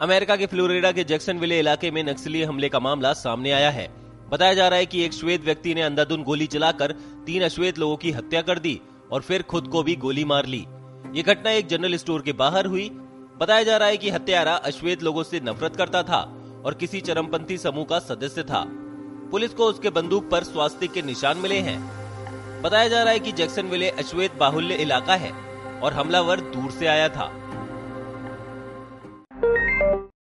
America के Florida के Jacksonville इलाके में नक्सली हमले का मामला सामने आया है। बताया जा रहा है कि एक श्वेत व्यक्ति ने अंधाधुन गोली चलाकर तीन अश्वेत लोगों की हत्या कर दी और फिर खुद को भी गोली मार ली। ये घटना एक जनरल स्टोर के बाहर हुई। बताया जा रहा है कि हत्यारा अश्वेत लोगों से नफरत करता था और किसी चरमपंथी समूह का सदस्य था। पुलिस को उसके बंदूक पर स्वास्थ्य के निशान मिले हैं। बताया जा रहा है कि जैक्सनविले अश्वेत बाहुल्य इलाका है और हमलावर दूर से आया था।